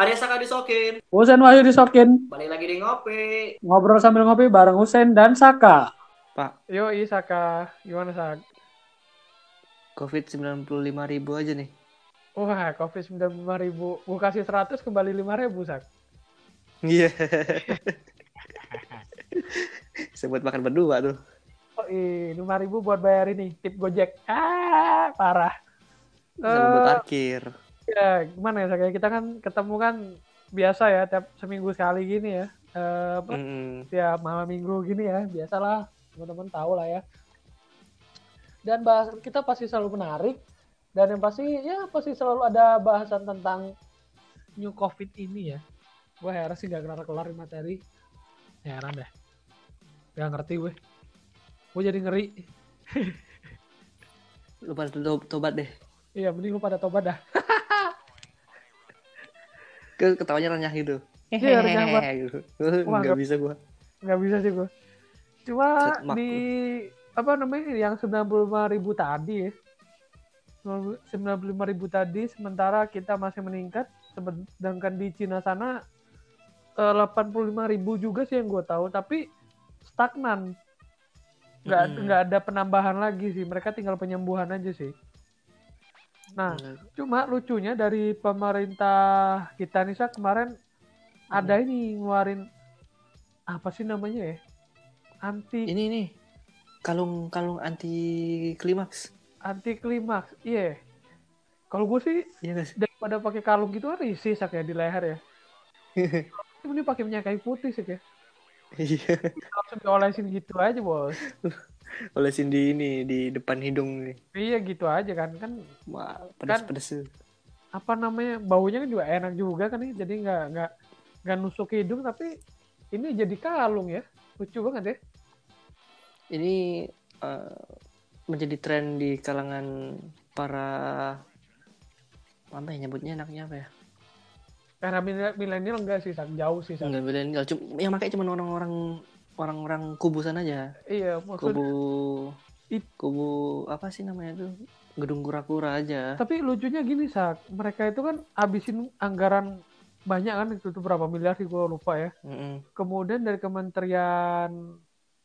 Ada Saka disokin. Husein Wahyu disokin. Balik lagi di ngopi. Ngobrol sambil ngopi bareng Husein dan Saka. Pak, Yo, Saka. Gimana, Sak? COVID 95 ribu aja nih. Wah, COVID 95 ribu. Gue kasih 100 kembali 5 ribu, Sak. Iya. Saya buat makan berdua tuh. Oh, iya. 5 ribu buat bayar ini. Tip Gojek. Ah, parah. Sama buat Eh, parkir. Ya, gimana ya? Ya, Kita kan ketemu kan biasa ya, tiap seminggu sekali gini ya. Eh, apa, Mm-mm. tiap malam minggu gini ya biasalah teman-teman tahu lah ya dan bahas kita pasti selalu menarik dan yang pasti ya pasti selalu ada bahasan tentang new covid ini ya gue heran sih gak kelar kelar materi heran deh gak ngerti gue gue jadi ngeri Lu pada to- tobat deh. iya mending lu pada tobat dah Ke ketawanya renyah gitu. Iya, renyah banget. gitu. Wah, Nggak bisa gua. nggak bisa sih gue cuma Trademark di apa namanya yang 95 ribu tadi ya 95 ribu tadi sementara kita masih meningkat sedangkan di Cina sana eh, 85 ribu juga sih yang gue tahu tapi stagnan nggak nggak ada penambahan lagi sih mereka tinggal penyembuhan aja sih nah Cuma lucunya dari pemerintah kita nih Sak, kemarin ada ini ngeluarin apa sih namanya ya? Anti Ini nih. Kalung-kalung anti klimaks. anti klimaks. Iya. Kalau gue sih guys. daripada pakai kalung gitu kan risih Sak ya di leher ya. Ini pakai minyak kayu putih sih ya. Iya. Langsung diolesin gitu aja, Bos. Olesin di ini di depan hidung nih. Iya gitu aja kan. Kan Wah, pedes-pedes. apa namanya? Baunya kan juga enak juga kan ya. Jadi nggak nggak nggak nusuk hidung tapi ini jadi kalung ya. Lucu banget ya. Ini eh, menjadi tren di kalangan para apa ya nyebutnya enaknya apa ya? Era mil- milenial enggak sih, jauh sih. Enggak milenial, cuma yang pakai cuma orang-orang orang-orang kubusan aja. Iya, maksud Kubu It- kubu apa sih namanya tuh? Gedung kura-kura aja. tapi lucunya gini, Sak. Mereka itu kan habisin anggaran banyak kan itu tuh berapa miliar sih gue lupa ya. Mm-mm. Kemudian dari Kementerian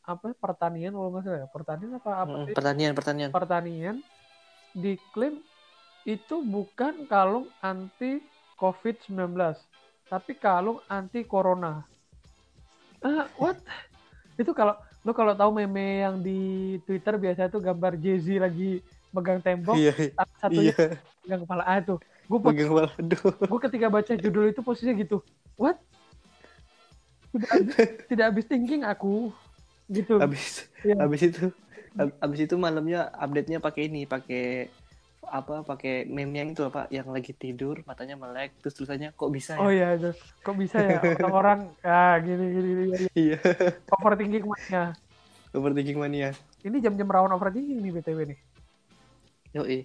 apa pertanian kalau nggak salah ya pertanian apa apa Mm-mm. sih Pertanian, pertanian. pertanian diklaim itu bukan kalung anti COVID-19 tapi kalung anti corona. Ah, what? Itu kalau lo kalau tahu meme yang di Twitter biasa itu gambar Jay-Z lagi megang tembok, Iya, satunya iya. megang kepala ah tuh. Gue Pegang kepala. Aduh. gue ketika baca judul itu posisinya gitu. What? Tidak habis, tidak habis thinking aku gitu. Habis Iya. habis itu hab- habis itu malamnya update-nya pakai ini, pakai apa pakai meme yang itu apa yang lagi tidur matanya melek terus tulisannya kok bisa ya Oh iya, itu. kok bisa ya orang-orang ah gini gini, gini, gini. iya overthinking mania. overthinking mania Ini jam-jam rawan overthinking nih BTW nih. yoi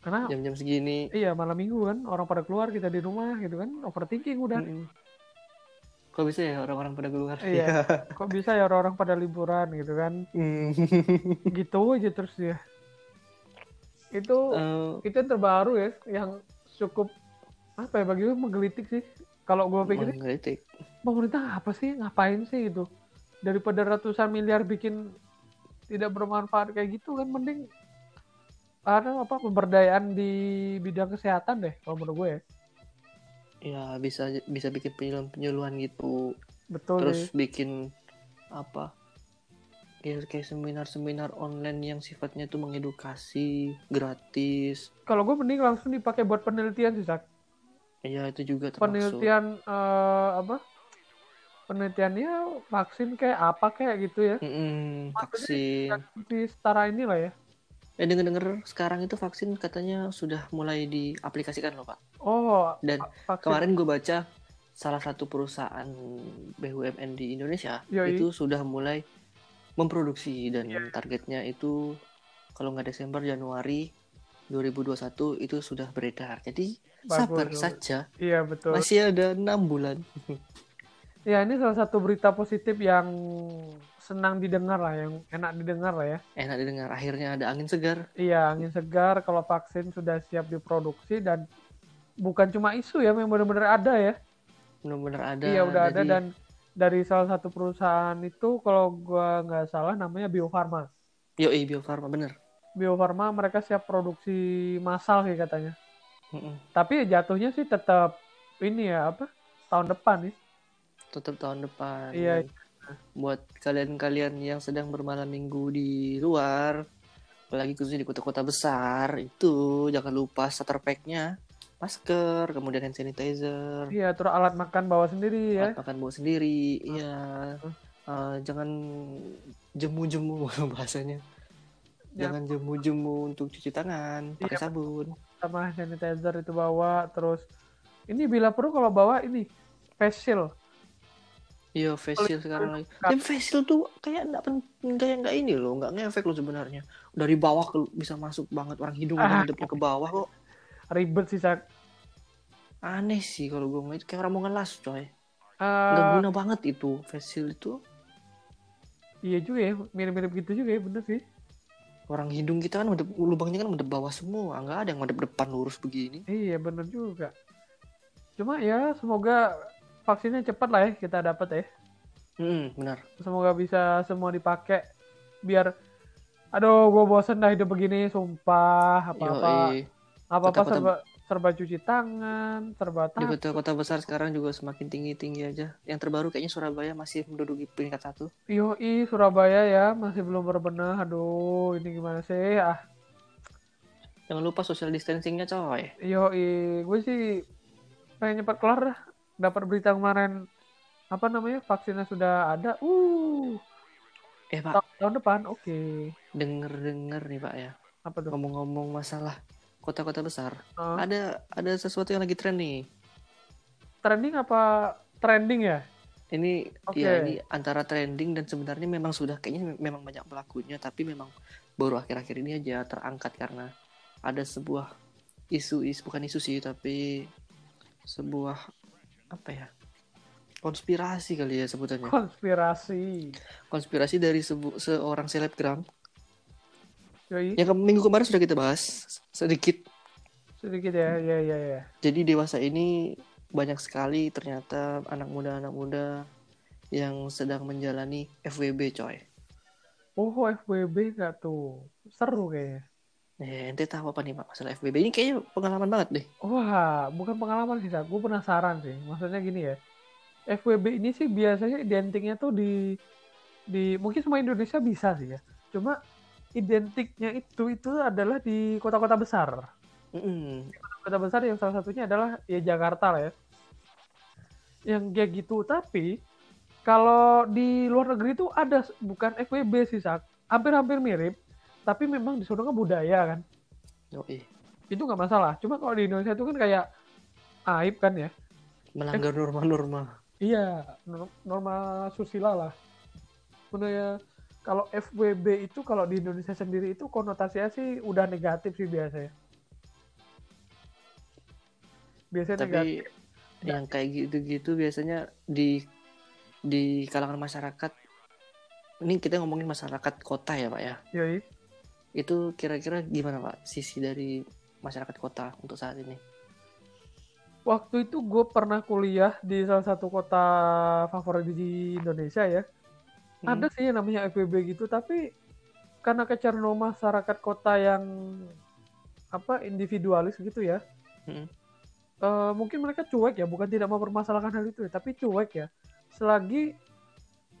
Karena jam-jam segini iya malam minggu kan orang pada keluar kita di rumah gitu kan overthinking udah. Mm-mm. kok bisa ya orang-orang pada keluar Iya. Kok bisa ya orang-orang pada liburan gitu kan. Mm. Gitu aja terus dia. Itu Eh, itu yang terbaru ya yang cukup apa ya bagi gue menggelitik sih. Kalau gue pikir mengkritik pemerintah apa sih ngapain sih itu daripada ratusan miliar bikin tidak bermanfaat kayak gitu kan mending ada apa pemberdayaan di bidang kesehatan deh kalau menurut gue ya ya bisa bisa bikin penyuluhan penyuluhan gitu betul terus sih. bikin apa ya kayak seminar-seminar online yang sifatnya itu mengedukasi gratis. Kalau gue mending langsung dipakai buat penelitian sih Sak. ya itu juga termasuk. Penelitian eh, apa? Penelitiannya vaksin kayak apa kayak gitu ya. Maksudnya vaksin. di setara inilah ya. Eh denger-denger sekarang itu vaksin katanya sudah mulai diaplikasikan loh pak. Oh dan vaksin. kemarin gue baca salah satu perusahaan BUMN di Indonesia Yoi. itu sudah mulai memproduksi dan Iya. targetnya itu kalau nggak Desember Januari 2021 itu sudah beredar. Jadi Bagus, sabar saja. Iya betul. Masih ada enam bulan. Ya ini salah satu berita positif yang senang didengar lah, yang enak didengar lah ya. enak didengar. Akhirnya ada angin segar. Iya angin segar kalau vaksin sudah siap diproduksi dan bukan cuma isu ya, memang benar-benar ada ya. benar-benar ada. Iya udah ada Jadi, dan dari salah satu perusahaan itu kalau gua nggak salah namanya Bio Farma. yoi Bio Farma bener Bio Farma mereka siap produksi massal sih katanya. Mm-mm. Tapi jatuhnya sih tetap ini ya apa tahun depan nih. tetap tahun depan Iya. Buat kalian-kalian yang sedang bermalam minggu di luar apalagi khususnya di kota-kota besar itu jangan lupa starter pack-nya masker kemudian hand sanitizer Iya terus alat makan bawa sendiri ya. alat makan bawa sendiri iya Eh, jangan jemu-jemu bahasanya Ya. jangan jemu-jemu untuk cuci tangan pakai Iya. sabun Sama sanitizer itu bawa terus ini bila perlu kalau bawa ini face shield. Iya, shield sekarang lagi. Dan face shield tuh kayak nggak penting, kayak nggak ini loh, nggak ngefek loh sebenarnya. Dari bawah ke bisa masuk banget orang hidung Ah. hidupnya ke bawah kok. Ribet sih Sak. Aneh sih kalau gue ngeliat kayak orang mau ngelas coy. Eh, Nggak guna banget itu face shield itu. iya juga ya, mirip-mirip gitu juga ya, bener sih. Orang hidung kita kan medep, lubangnya kan medep bawah semua, nggak ada yang medep depan lurus begini. Iya bener juga. Cuma ya semoga vaksinnya cepat lah ya kita dapat ya. Hmm, benar. Semoga bisa semua dipakai biar aduh gue bosen dah hidup begini sumpah apa-apa Yoi. Apa-apa Kota-kota- serba serba cuci tangan, serba Di tas. kota-kota besar sekarang juga semakin tinggi-tinggi aja. Yang terbaru kayaknya Surabaya masih menduduki peringkat satu. Yoi Surabaya ya masih belum berbenah. Aduh, ini gimana sih? Ah, Jangan lupa social distancingnya coy. yoi, gue sih pengen cepat kelar dah. Dapat berita kemarin apa namanya vaksinnya sudah ada. Uh, Eh pak, ta- tahun depan, oke. denger-denger nih pak ya. Apa tuh? ngomong-ngomong masalah kota-kota besar, Ah, ada ada sesuatu yang lagi tren nih. trending apa trending ya? Ini Oke. ya ini antara trending dan sebenarnya memang sudah kayaknya memang banyak pelakunya, tapi memang baru akhir-akhir ini aja terangkat karena ada sebuah isu is bukan isu sih tapi sebuah apa ya konspirasi kali ya sebutannya Konspirasi. konspirasi dari sebu- seorang selebgram Yoi, yang ke- minggu kemarin sudah kita bahas sedikit sedikit ya, ya, ya, ya. Jadi dewasa ini banyak sekali ternyata anak muda-anak muda yang sedang menjalani FWB coy. Oh, FWB nggak tuh? Seru kayaknya. Eh, ente tahu apa nih Pak masalah FWB? Ini kayaknya pengalaman banget deh. Wah, bukan pengalaman sih, gue penasaran sih. Maksudnya gini ya, FWB ini sih biasanya identiknya tuh di di mungkin semua Indonesia bisa sih ya. Cuma identiknya itu itu adalah di kota-kota besar. Kota besar yang salah satunya adalah ya Jakarta lah ya. Yang kayak gitu, tapi kalau di luar negeri itu ada bukan FWB sih, Sak. Hampir-hampir mirip, tapi memang di sana kan budaya kan. Yoi. Itu nggak masalah. Cuma kalau di Indonesia itu kan kayak aib kan ya. Melanggar norma-norma. Iya, nor- norma susila lah. Sebenarnya kalau FWB itu kalau di Indonesia sendiri itu konotasinya sih udah negatif sih biasanya. Biasanya negatif. Tapi yang kayak gitu-gitu biasanya di di kalangan masyarakat ini kita ngomongin masyarakat kota ya Pak ya. Yoi. Itu kira-kira gimana Pak sisi dari masyarakat kota untuk saat ini? Waktu itu gue pernah kuliah di salah satu kota favorit di Indonesia ya. Hmm. Ada sih yang namanya FWB gitu, tapi karena kecenderungan masyarakat kota yang apa individualis gitu ya, Hmm. eh, mungkin mereka cuek ya, bukan tidak mempermasalahkan hal itu, ya, tapi cuek ya. Selagi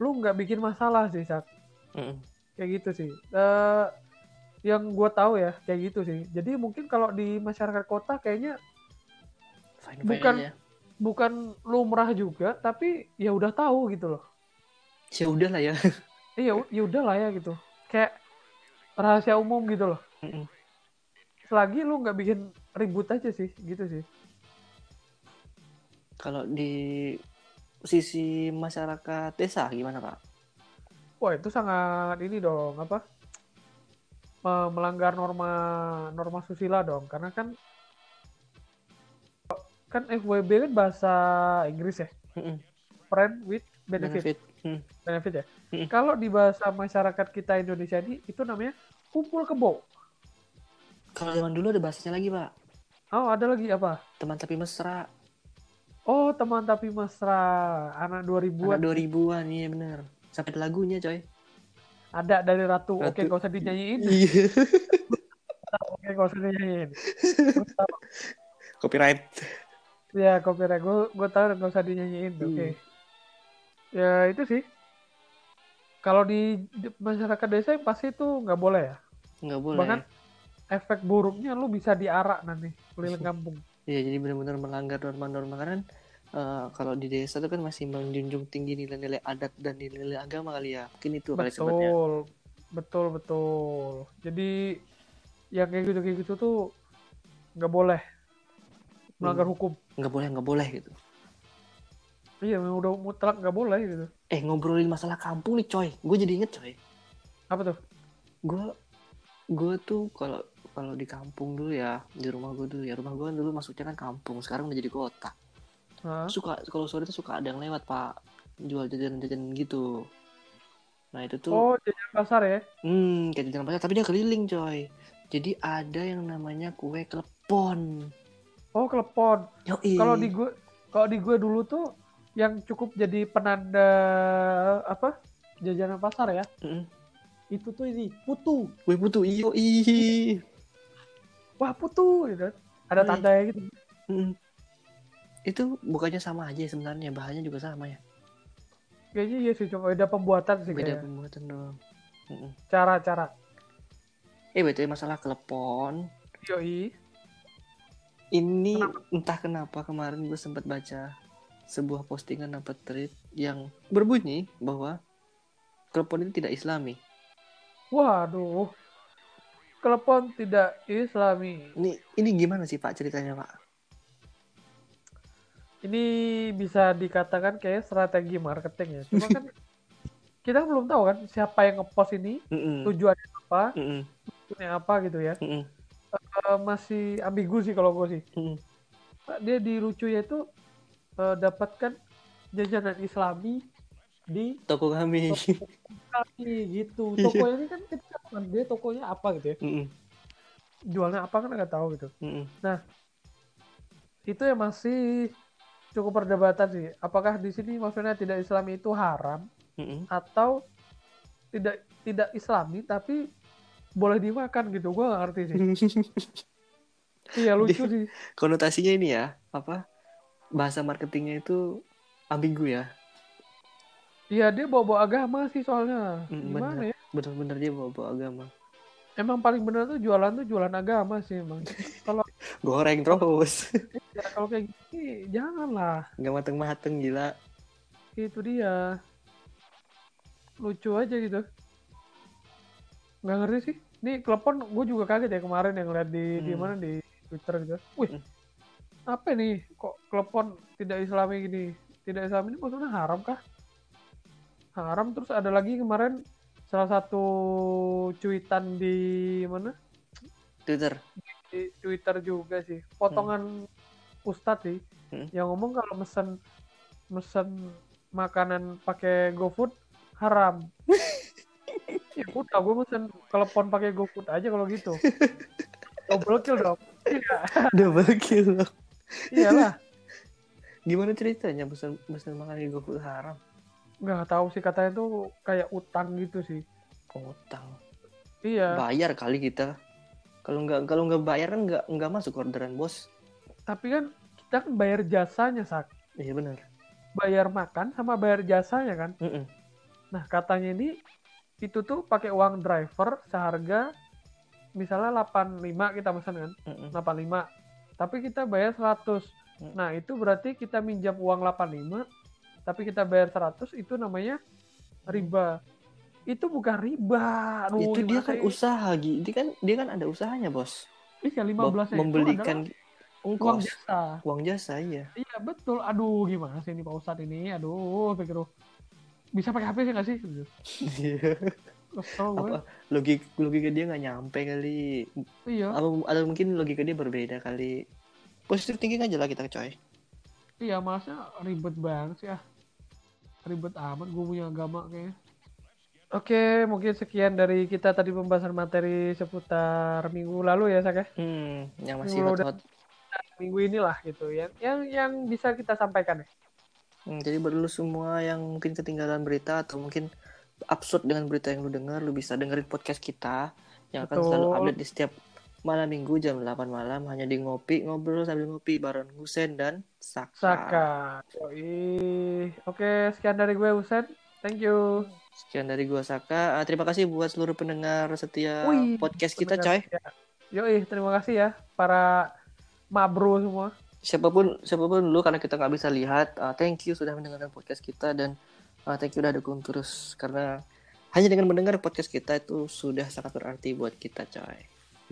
lu nggak bikin masalah sih, Sak. Mm-mm. kayak gitu sih. Eh, yang gue tahu ya, kayak gitu sih. Jadi mungkin kalau di masyarakat kota kayaknya Fine-fine Bukan- bukan lumrah juga, tapi ya udah tahu gitu loh. Ya udah lah ya. Iya, ya udah lah ya gitu. Kayak rahasia umum gitu loh. Selagi lu nggak bikin ribut aja sih, gitu sih. Kalau di sisi masyarakat desa gimana Pak? Wah itu sangat ini dong apa? Me- Melanggar norma norma susila dong, karena kan kan FWB kan bahasa Inggris ya, friend with benefit, Benefit. Mm. benefit ya. Mm. Kalau di bahasa masyarakat kita Indonesia ini itu namanya kumpul kebo. Kalau zaman dulu ada bahasanya lagi Pak. Oh, ada lagi apa? Teman tapi mesra. Oh, teman tapi mesra. Anak 2000-an. Anak 2000-an, iya bener. Sampai ada lagunya coy. Ada dari Ratu. Oke, Ratu. gak usah dinyanyiin. Iya. Oke, gak usah dinyanyiin. Copyright. ya, copyright. Gue gue tahu gak usah dinyanyiin. Oke. Hmm. Ya, itu sih. Kalau di masyarakat desa yang pasti itu nggak boleh ya. Nggak boleh. Bahkan- Efek buruknya lu bisa diarak nanti keliling kampung. Iya, jadi benar-benar melanggar norma-norma karena kan, eh, kalau di desa itu kan masih menjunjung tinggi nilai-nilai adat dan nilai-nilai agama kali ya. Mungkin itu kali sebabnya. Betul, betul, betul. Jadi yang kayak gitu kayak gitu tuh nggak boleh melanggar hukum. Nggak boleh, nggak boleh gitu. Iya, udah mutlak nggak boleh gitu. Eh, ngobrolin masalah kampung nih coy. Gue jadi inget coy. Apa tuh? Gue gue tuh kalau kalau di kampung dulu ya di rumah gue dulu ya rumah gue kan dulu masuknya kan kampung sekarang udah jadi kota Hah? suka kalau sore tuh suka ada yang lewat pak jual jajanan-jajanan gitu nah itu tuh Oh, jajan pasar ya? hmm kayak jajanan pasar tapi dia keliling coy jadi ada yang namanya kue klepon Oh, klepon. Kalau di gue, kalau di gue dulu tuh yang cukup jadi penanda apa? Jajanan pasar ya. Mm-mm. Itu tuh ini putu. kue putu iyo ih Wah, putu gitu. Ada Wih. tandanya gitu. Mm. itu bukannya sama aja sebenarnya bahannya juga sama ya Kayaknya iya sih, cuma beda pembuatan sih beda kayaknya. pembuatan doang. Cara-cara. eh betul masalah klepon Yoi. Ini entah kenapa kemarin gue sempat baca sebuah postingan apa tweet yang berbunyi bahwa klepon itu tidak islami. Waduh. Klepon tidak islami. Ini ini gimana sih Pak ceritanya Pak? Ini bisa dikatakan kayak strategi marketing ya. Cuma kan kita belum tahu kan siapa yang ngepost ini, Mm-mm. tujuannya apa, Mm-mm. tujuannya apa gitu ya. Eh, masih ambigu sih kalau gue sih. Mm-mm. Dia di lucunya itu eh, dapatkan jajanan islami di Toko kami. kami gitu. Iya. Tokonya ini kan kita nggak tahu dia tokonya apa gitu ya. Mm-mm. Jualnya apa kan nggak tahu gitu. Mm-mm. Itu yang masih cukup perdebatan sih. Apakah di sini maksudnya tidak islami itu haram Mm-mm. atau tidak tidak islami tapi boleh dimakan gitu. Gue gak ngerti sih. iya lucu sih. Konotasinya ini ya apa? Bahasa marketingnya itu ambigu ya. Iya dia bawa-bawa agama sih soalnya. Mm, Gimana bener. ya? Bener-bener dia bawa-bawa agama. Emang paling benar tuh jualan tuh jualan agama sih emang. Kalau Goreng terus. ya, kalau kayak gini janganlah. Nggak mateng-mateng gila. Itu dia. Lucu aja gitu. Nggak ngerti sih. Ini klepon gue juga kaget ya kemarin yang lihat di di Hmm. mana di Twitter gitu. Wih, Hmm. Apa nih? Kok klepon tidak islami gini? Tidak islami ini maksudnya haram kah? Haram terus ada lagi kemarin salah satu cuitan di mana? Twitter. Di Twitter juga sih. Potongan Ustadz sih Hmm. yang ngomong kalau mesen mesen makanan pakai GoFood haram. ya udah gue mesen telepon pakai GoFood aja kalau gitu. Double kill dong. Iya, Double kill. Iyalah. Gimana ceritanya pesan pesan makan di GoFood haram? Nggak tahu sih katanya tuh kayak utang gitu sih. Utang. Iya, Bayar kali kita. Kalau nggak kalau nggak bayar kan nggak nggak masuk orderan bos. tapi kan kita kan bayar jasanya sak. Iya benar. Bayar makan sama bayar jasanya kan. Mm-mm. Nah, katanya ini itu tuh pakai uang driver seharga misalnya 85 kita pesan kan. Mm-mm. 85 tapi kita bayar 100 Hmm. nah itu berarti kita minjam uang 85 tapi kita bayar 100 itu namanya riba. Itu bukan riba Aduh, itu dia kan usaha Gi. Dia kan dia kan ada usahanya bos. iya Mem- 15 nya membelikan itu uang jasa. Uang jasa iya. iya betul. Aduh gimana sih ini Pak Ustadz ini? Aduh pikir bisa pakai HP sih nggak sih? Kesel gue. Apa logik logika dia nggak nyampe kali. iya Atau, atau mungkin logika dia berbeda kali. Positif thinking aja lah kita coy. iya malasnya ribet banget sih ah ribet amat gue punya agama kayaknya Oke, mungkin sekian dari kita tadi pembahasan materi seputar minggu lalu ya, Sak ya. Hmm, yang masih Minggu udah- hot-hot. minggu inilah gitu yang yang yang bisa kita sampaikan ya. Hmm, jadi buat lu semua yang mungkin ketinggalan berita atau mungkin absurd dengan berita yang lu dengar, lu bisa dengerin podcast kita yang akan Betul. selalu update di setiap malam minggu jam 8 malam hanya di ngopi ngobrol sambil ngopi bareng Husen dan Saka. Saka. Yoi. Oke, sekian dari gue Husen. Thank you. Sekian dari gua Saka. Ah, terima kasih buat seluruh pendengar setia Wih, podcast kita, coy. setia. Yoi, terima kasih ya para mabro semua. Siapa pun siapa pun lu karena kita nggak bisa lihat, ah, thank you sudah mendengarkan podcast kita dan ah, thank you udah dukung terus karena hanya dengan mendengar podcast kita itu sudah sangat berarti buat kita, coy.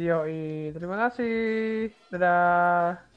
Yoi, terima kasih. Dadah.